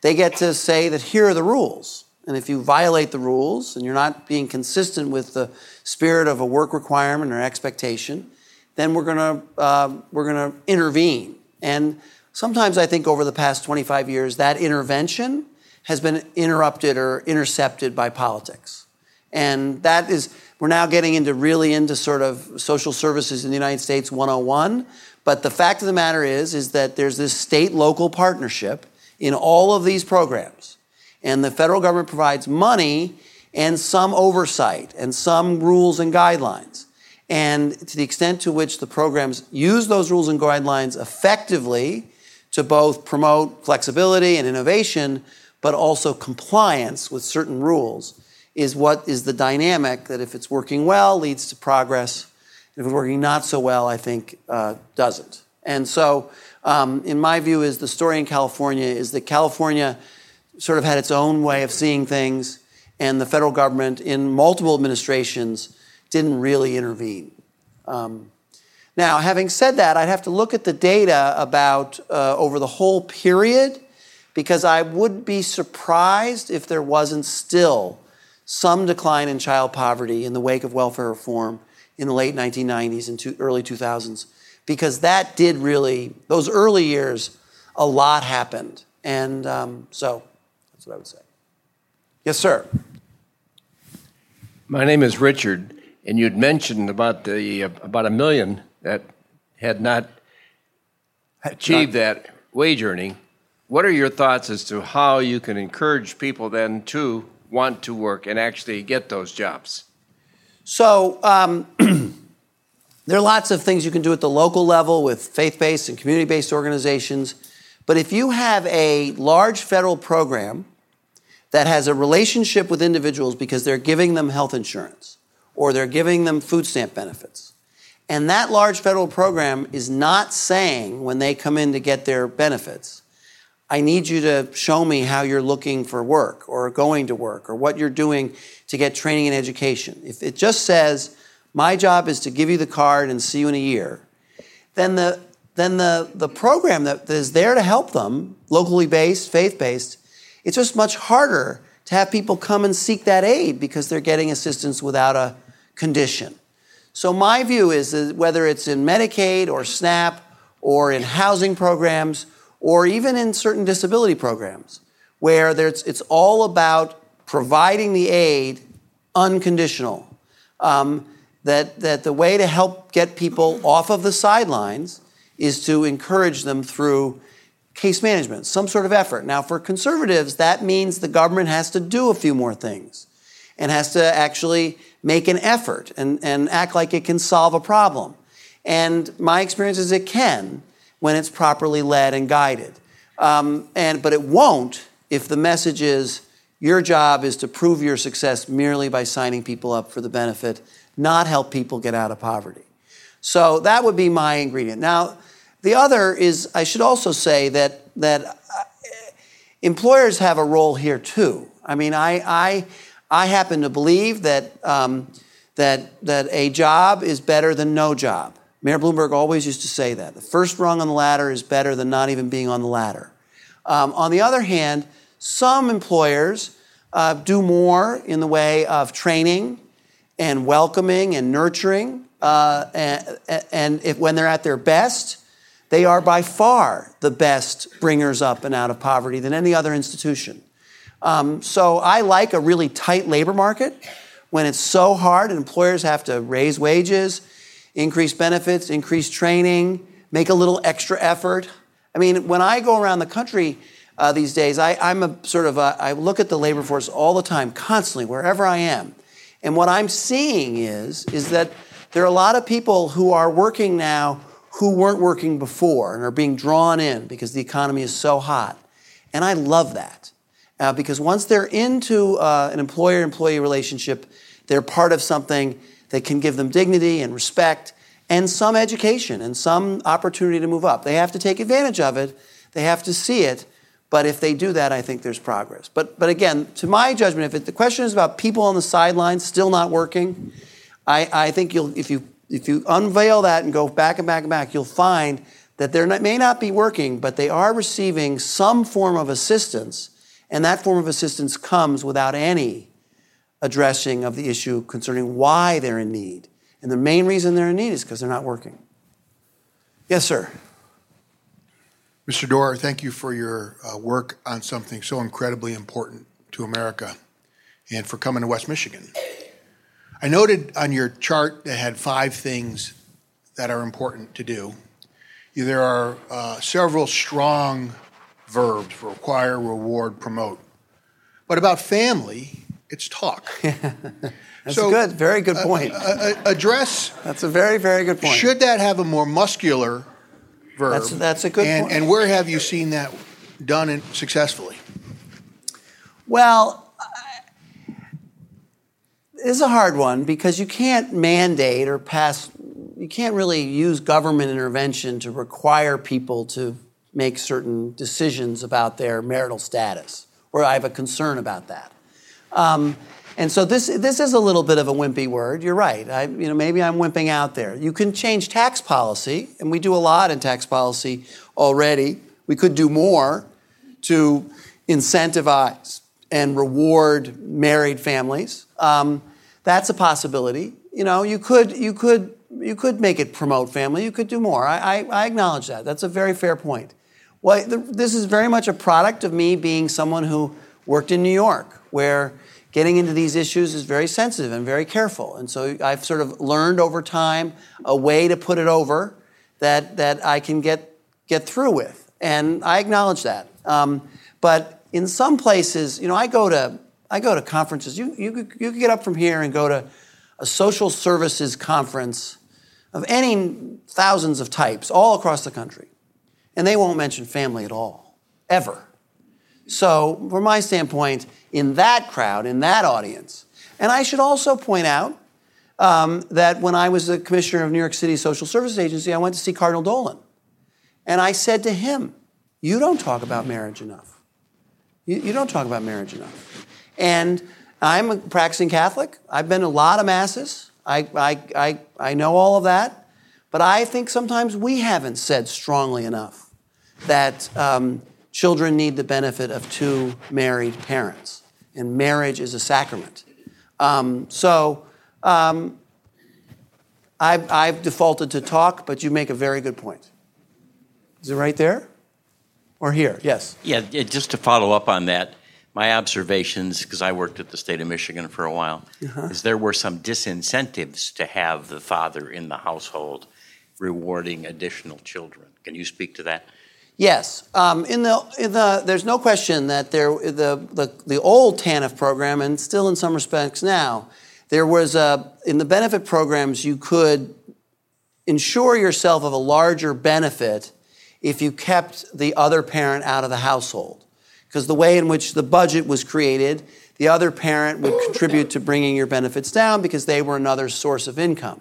they get to say that here are the rules. And if you violate the rules and you're not being consistent with the spirit of a work requirement or expectation, then we're going to uh, we're going to intervene. And sometimes I think over the past 25 years that intervention has been interrupted or intercepted by politics. And that is, we're now getting into really into sort of social services in the United States 101. But the fact of the matter is, is that there's this state local partnership in all of these programs. And the federal government provides money and some oversight and some rules and guidelines. And to the extent to which the programs use those rules and guidelines effectively to both promote flexibility and innovation, but also compliance with certain rules, is what is the dynamic that if it's working well leads to progress if it's working not so well i think uh, doesn't. And so um, in my view is the story in california is that california sort of had its own way of seeing things and the federal government in multiple administrations didn't really intervene. Um, now having said that i'd have to look at the data about uh, over the whole period because i would be surprised if there wasn't still some decline in child poverty in the wake of welfare reform in the late 1990s and early 2000s, because that did really, those early years, a lot happened. And um, so that's what I would say. Yes, sir. My name is Richard, and you'd mentioned about the uh, about a million that had not achieved that wage earning. What are your thoughts as to how you can encourage people then to want to work and actually get those jobs? So, um, [CLEARS THROAT] there are lots of things you can do at the local level with faith based and community based organizations. But if you have a large federal program that has a relationship with individuals because they're giving them health insurance or they're giving them food stamp benefits, and that large federal program is not saying when they come in to get their benefits, I need you to show me how you're looking for work or going to work or what you're doing to get training and education. If it just says, my job is to give you the card and see you in a year, then the, then the, the program that is there to help them, locally based, faith based, it's just much harder to have people come and seek that aid because they're getting assistance without a condition. So, my view is that whether it's in Medicaid or SNAP or in housing programs, or even in certain disability programs where it's all about providing the aid unconditional. Um, that, that the way to help get people off of the sidelines is to encourage them through case management, some sort of effort. Now, for conservatives, that means the government has to do a few more things and has to actually make an effort and, and act like it can solve a problem. And my experience is it can when it's properly led and guided. Um, and, but it won't if the message is your job is to prove your success merely by signing people up for the benefit, not help people get out of poverty. So that would be my ingredient. Now, the other is I should also say that that uh, employers have a role here too. I mean, I I, I happen to believe that um, that that a job is better than no job. Mayor Bloomberg always used to say that the first rung on the ladder is better than not even being on the ladder. Um, on the other hand, some employers uh, do more in the way of training and welcoming and nurturing. Uh, and, and if, when they're at their best, they are by far the best bringers up and out of poverty than any other institution. Um, so I like a really tight labor market when it's so hard and employers have to raise wages, increase benefits, increase training, make a little extra effort. I mean, when I go around the country uh, these days, I, am a sort of a, I look at the labor force all the time, constantly, wherever I am. And what I'm seeing is, is that there are a lot of people who are working now who weren't working before and are being drawn in because the economy is so hot. And I love that. Uh, because once they're into uh, an employer employee relationship, they're part of something that can give them dignity and respect and some education and some opportunity to move up. They have to take advantage of it, they have to see it. But if they do that, I think there's progress. But, but again, to my judgment, if it, the question is about people on the sidelines still not working, I, I think you'll, if you if you unveil that and go back and back and back, you'll find that they may not be working, but they are receiving some form of assistance, and that form of assistance comes without any addressing of the issue concerning why they're in need. And the main reason they're in need is because they're not working. Yes, sir. Mr. Doar, thank you for your uh, work on something so incredibly important to America and for coming to West Michigan. I noted on your chart that had five things that are important to do. There are uh, several strong verbs require, reward, promote. But about family, it's talk. [LAUGHS] That's so, good, very good uh, point. Uh, uh, address. That's a very, very good point. Should that have a more muscular verb? That's, that's a good and, point. And where have you seen that done successfully? Well, is a hard one because you can't mandate or pass, you can't really use government intervention to require people to make certain decisions about their marital status, or I have a concern about that. Um, and so this, this is a little bit of a wimpy word. You're right. I, you know, maybe I'm wimping out there. You can change tax policy, and we do a lot in tax policy already. We could do more to incentivize and reward married families. Um, that's a possibility. You know, you could you could you could make it promote family. You could do more. I, I, I acknowledge that. That's a very fair point. Well, the, this is very much a product of me being someone who worked in New York, where getting into these issues is very sensitive and very careful. And so I've sort of learned over time a way to put it over that that I can get get through with, and I acknowledge that. Um, but in some places, you know, I go to I go to conferences. You, you, you could get up from here and go to a social services conference of any thousands of types all across the country. And they won't mention family at all, ever. So, from my standpoint, in that crowd, in that audience, and I should also point out um, that when I was the commissioner of New York City Social Services Agency, I went to see Cardinal Dolan. And I said to him, You don't talk about marriage enough. You, you don't talk about marriage enough. And I'm a practicing Catholic. I've been to a lot of masses. I, I, I, I know all of that. But I think sometimes we haven't said strongly enough that um, children need the benefit of two married parents, and marriage is a sacrament. Um, so um, I've, I've defaulted to talk, but you make a very good point. Is it right there? Or here? Yes. Yeah, just to follow up on that my observations, because I worked at the state of Michigan for a while, uh-huh. is there were some disincentives to have the father in the household rewarding additional children. Can you speak to that? Yes, um, in the in the there's no question that there the the, the old TANF program and still in some respects now there was a in the benefit programs you could insure yourself of a larger benefit if you kept the other parent out of the household because the way in which the budget was created, the other parent would contribute to bringing your benefits down because they were another source of income.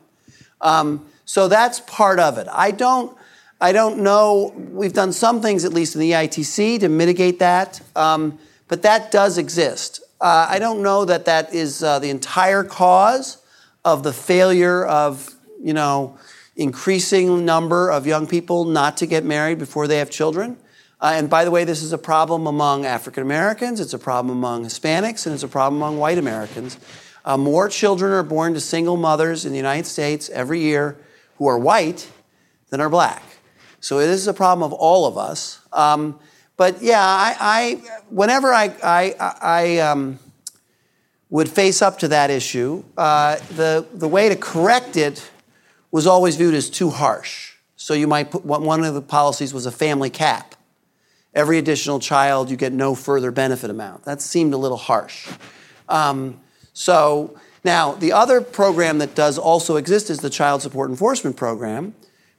Um, so that's part of it. I don't, I don't know. We've done some things, at least in the EITC, to mitigate that, um, but that does exist. Uh, I don't know that that is uh, the entire cause of the failure of, you know, increasing number of young people not to get married before they have children. Uh, and by the way, this is a problem among African Americans, it's a problem among Hispanics, and it's a problem among white Americans. Uh, more children are born to single mothers in the United States every year who are white than are black. So it is a problem of all of us. Um, but yeah, I, I whenever I, I, I um, would face up to that issue, uh, the, the way to correct it was always viewed as too harsh. So you might put one of the policies was a family cap. Every additional child, you get no further benefit amount. That seemed a little harsh. Um, so now the other program that does also exist is the Child Support Enforcement Program.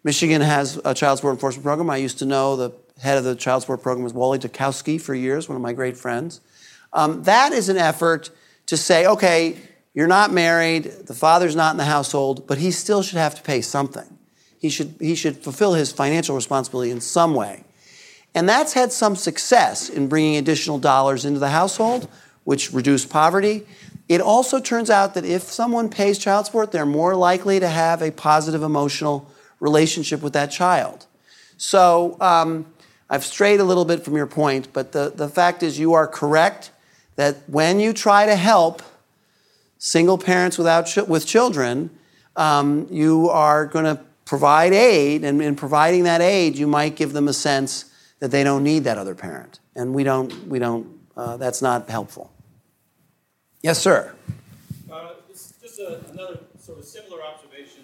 Michigan has a child support enforcement program. I used to know the head of the child support program was Wally Dukowski for years, one of my great friends. Um, that is an effort to say, okay, you're not married, the father's not in the household, but he still should have to pay something. He should, he should fulfill his financial responsibility in some way. And that's had some success in bringing additional dollars into the household, which reduce poverty. It also turns out that if someone pays child support, they're more likely to have a positive emotional relationship with that child. So um, I've strayed a little bit from your point, but the, the fact is, you are correct that when you try to help single parents without ch- with children, um, you are going to provide aid, and in providing that aid, you might give them a sense that they don't need that other parent, and we don't. We don't. Uh, that's not helpful. Yes, sir. Uh, just a, another sort of similar observation.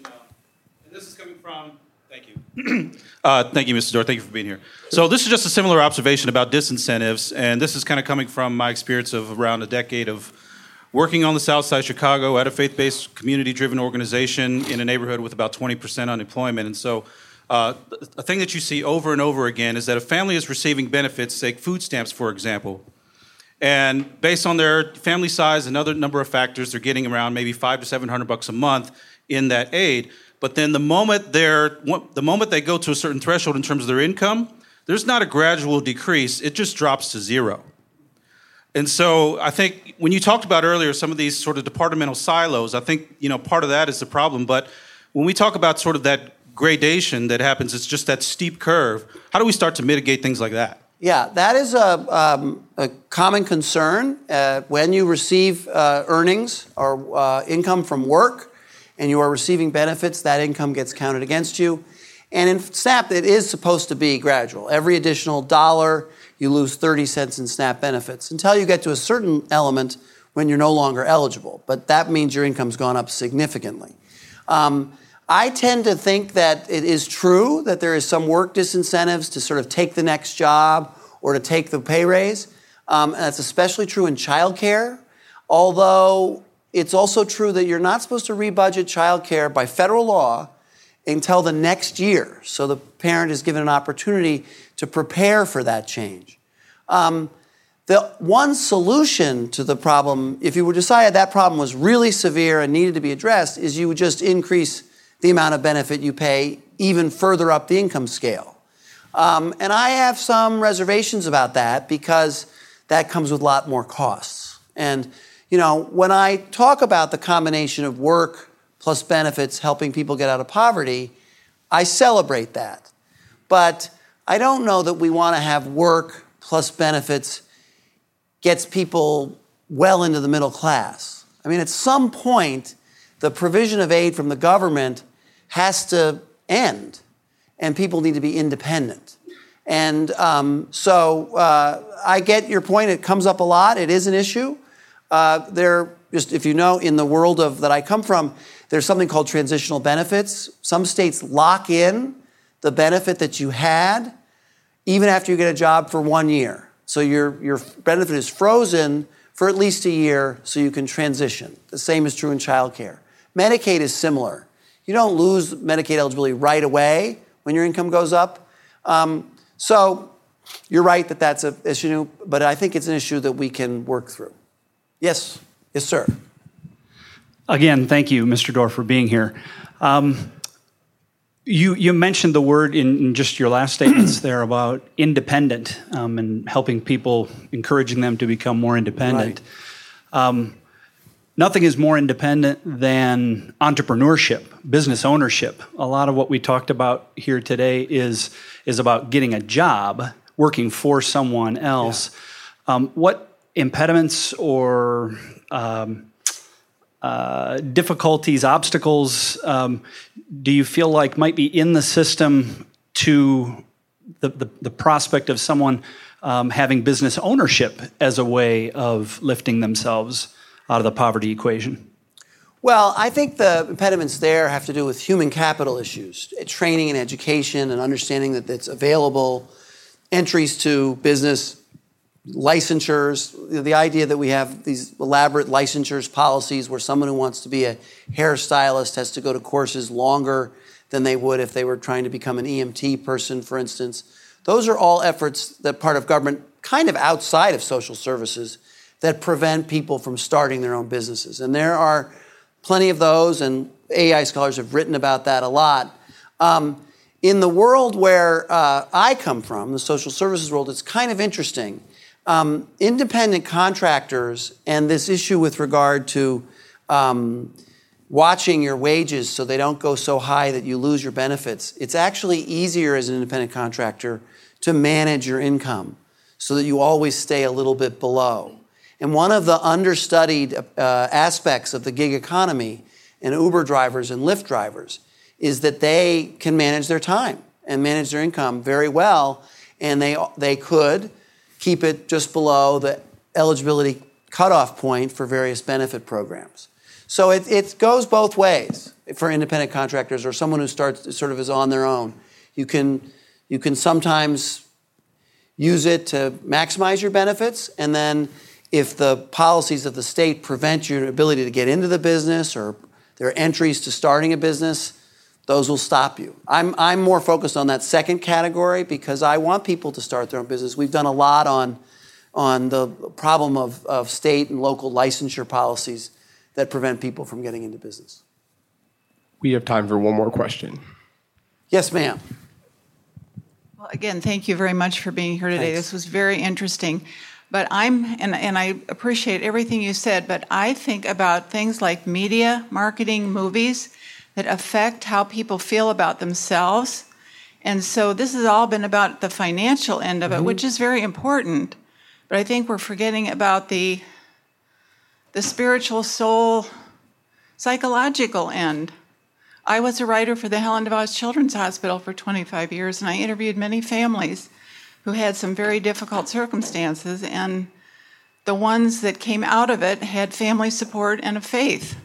This is coming from, thank you. [CLEARS THROAT] uh, thank you, Mr. Doar. Thank you for being here. So, this is just a similar observation about disincentives, and this is kind of coming from my experience of around a decade of working on the south side of Chicago at a faith based, community driven organization in a neighborhood with about 20% unemployment. And so, uh, a thing that you see over and over again is that a family is receiving benefits, say food stamps, for example. And based on their family size and other number of factors, they're getting around maybe five to seven hundred bucks a month in that aid. But then the moment they're the moment they go to a certain threshold in terms of their income, there's not a gradual decrease; it just drops to zero. And so I think when you talked about earlier some of these sort of departmental silos, I think you know part of that is the problem. But when we talk about sort of that gradation that happens, it's just that steep curve. How do we start to mitigate things like that? Yeah, that is a, um, a common concern. Uh, when you receive uh, earnings or uh, income from work, and you are receiving benefits, that income gets counted against you. And in SNAP, it is supposed to be gradual. Every additional dollar, you lose 30 cents in SNAP benefits until you get to a certain element when you're no longer eligible. But that means your income's gone up significantly. Um, I tend to think that it is true that there is some work disincentives to sort of take the next job or to take the pay raise. Um, and that's especially true in childcare. Although it's also true that you're not supposed to rebudget childcare by federal law until the next year. So the parent is given an opportunity to prepare for that change. Um, the one solution to the problem, if you were decided that problem was really severe and needed to be addressed, is you would just increase the amount of benefit you pay even further up the income scale. Um, and I have some reservations about that because that comes with a lot more costs. And you know, when I talk about the combination of work plus benefits helping people get out of poverty, I celebrate that. But I don't know that we want to have work plus benefits gets people well into the middle class. I mean, at some point, the provision of aid from the government has to end, and people need to be independent. And um, so uh, I get your point. It comes up a lot. It is an issue. Uh, there, just if you know, in the world of that I come from, there's something called transitional benefits. Some states lock in the benefit that you had even after you get a job for one year. So your, your benefit is frozen for at least a year so you can transition. The same is true in childcare. Medicaid is similar. You don't lose Medicaid eligibility right away when your income goes up. Um, so you're right that that's an issue, but I think it's an issue that we can work through. Yes, yes, sir. Again, thank you, Mr. Doar, for being here. Um, you, you mentioned the word in, in just your last statements there about independent um, and helping people, encouraging them to become more independent. Right. Um, nothing is more independent than entrepreneurship, business ownership. A lot of what we talked about here today is, is about getting a job, working for someone else. Yeah. Um, what impediments or um, uh, difficulties, obstacles um, do you feel like might be in the system to the, the, the prospect of someone um, having business ownership as a way of lifting themselves out of the poverty equation? Well, I think the impediments there have to do with human capital issues, training and education, and understanding that it's available, entries to business licensures, the idea that we have these elaborate licensures policies where someone who wants to be a hairstylist has to go to courses longer than they would if they were trying to become an EMT person, for instance. Those are all efforts that part of government, kind of outside of social services, that prevent people from starting their own businesses. And there are plenty of those, and AEI scholars have written about that a lot. Um, in the world where uh, I come from, the social services world, it's kind of interesting um, independent contractors and this issue with regard to um, watching your wages so they don't go so high that you lose your benefits, it's actually easier as an independent contractor to manage your income so that you always stay a little bit below. And one of the understudied uh, aspects of the gig economy and Uber drivers and Lyft drivers is that they can manage their time and manage their income very well, and they, they could keep it just below the eligibility cutoff point for various benefit programs. So it, it goes both ways for independent contractors or someone who starts sort of is on their own. You can, you can sometimes use it to maximize your benefits, and then if the policies of the state prevent your ability to get into the business or there are entries to starting a business, those will stop you. I'm, I'm more focused on that second category because I want people to start their own business. We've done a lot on, on the problem of, of state and local licensure policies that prevent people from getting into business. We have time for one more question. Yes, ma'am. Well, again, thank you very much for being here today. Thanks. This was very interesting. But I'm, and, and I appreciate everything you said, but I think about things like media, marketing, movies that affect how people feel about themselves. And so this has all been about the financial end of it, mm-hmm. which is very important. But I think we're forgetting about the the spiritual soul psychological end. I was a writer for the Helen DeVos Children's Hospital for 25 years, and I interviewed many families who had some very difficult circumstances, and the ones that came out of it had family support and a faith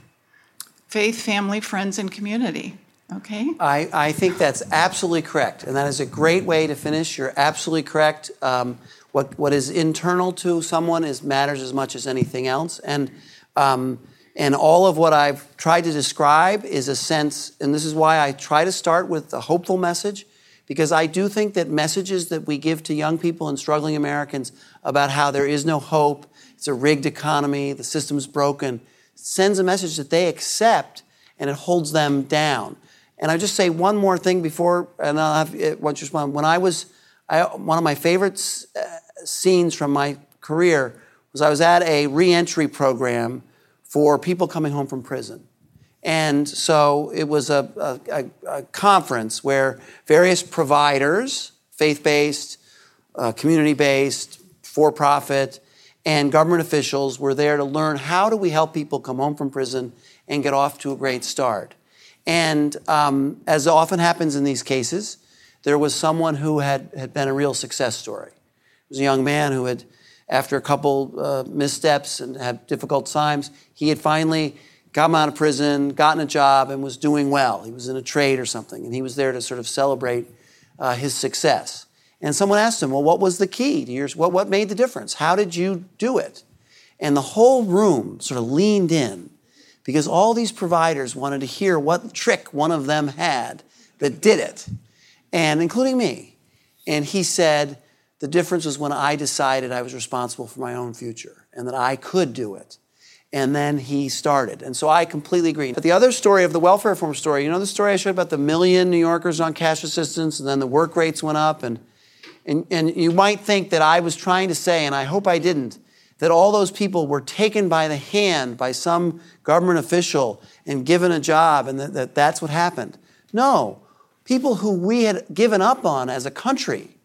faith, family, friends, and community. Okay? I, I think that's absolutely correct. And that is a great way to finish. You're absolutely correct. Um, what, what is internal to someone is matters as much as anything else. And, um, and all of what I've tried to describe is a sense, and this is why I try to start with a hopeful message, because I do think that messages that we give to young people and struggling Americans about how there is no hope, it's a rigged economy, the system's broken, sends a message that they accept and it holds them down. And I just say one more thing before, and I'll have it you respond. When I was, I, one of my favorite uh, scenes from my career was I was at a reentry program for people coming home from prison. And so it was a, a, a conference where various providers, faith based, uh, community based, for profit, and government officials were there to learn how do we help people come home from prison and get off to a great start. And um, as often happens in these cases, there was someone who had, had been a real success story. It was a young man who had, after a couple uh, missteps and had difficult times, he had finally come out of prison, gotten a job, and was doing well. He was in a trade or something, and he was there to sort of celebrate uh, his success. And someone asked him, Well, what was the key? What, what made the difference? How did you do it? And the whole room sort of leaned in because all these providers wanted to hear what trick one of them had that did it, and including me. And he said, The difference was when I decided I was responsible for my own future and that I could do it. And then he started. And so I completely agree. But the other story of the welfare reform story, you know the story I showed about the million New Yorkers on cash assistance and then the work rates went up and and, and you might think that I was trying to say, and I hope I didn't, that all those people were taken by the hand by some government official and given a job and that, that that's what happened. No, people who we had given up on as a country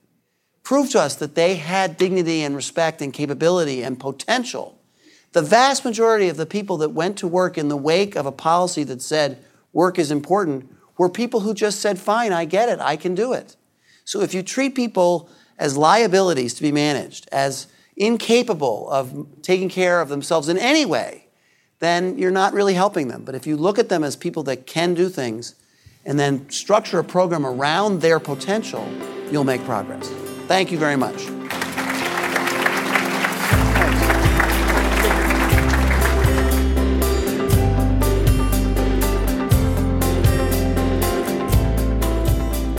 proved to us that they had dignity and respect and capability and potential. The vast majority of the people that went to work in the wake of a policy that said work is important were people who just said, fine, I get it, I can do it. So if you treat people as liabilities to be managed, as incapable of taking care of themselves in any way, then you're not really helping them. But if you look at them as people that can do things and then structure a program around their potential, you'll make progress. Thank you very much.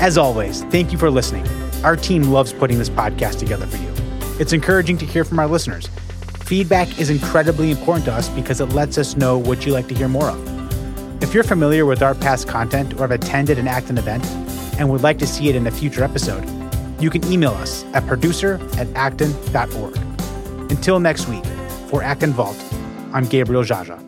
As always, thank you for listening. Our team loves putting this podcast together for you. It's encouraging to hear from our listeners. Feedback is incredibly important to us because it lets us know what you'd like to hear more of. If you're familiar with our past content or have attended an Acton event and would like to see it in a future episode, you can email us at producer at acton.org. Until next week, for Acton Vault, I'm Gabriel Jaja.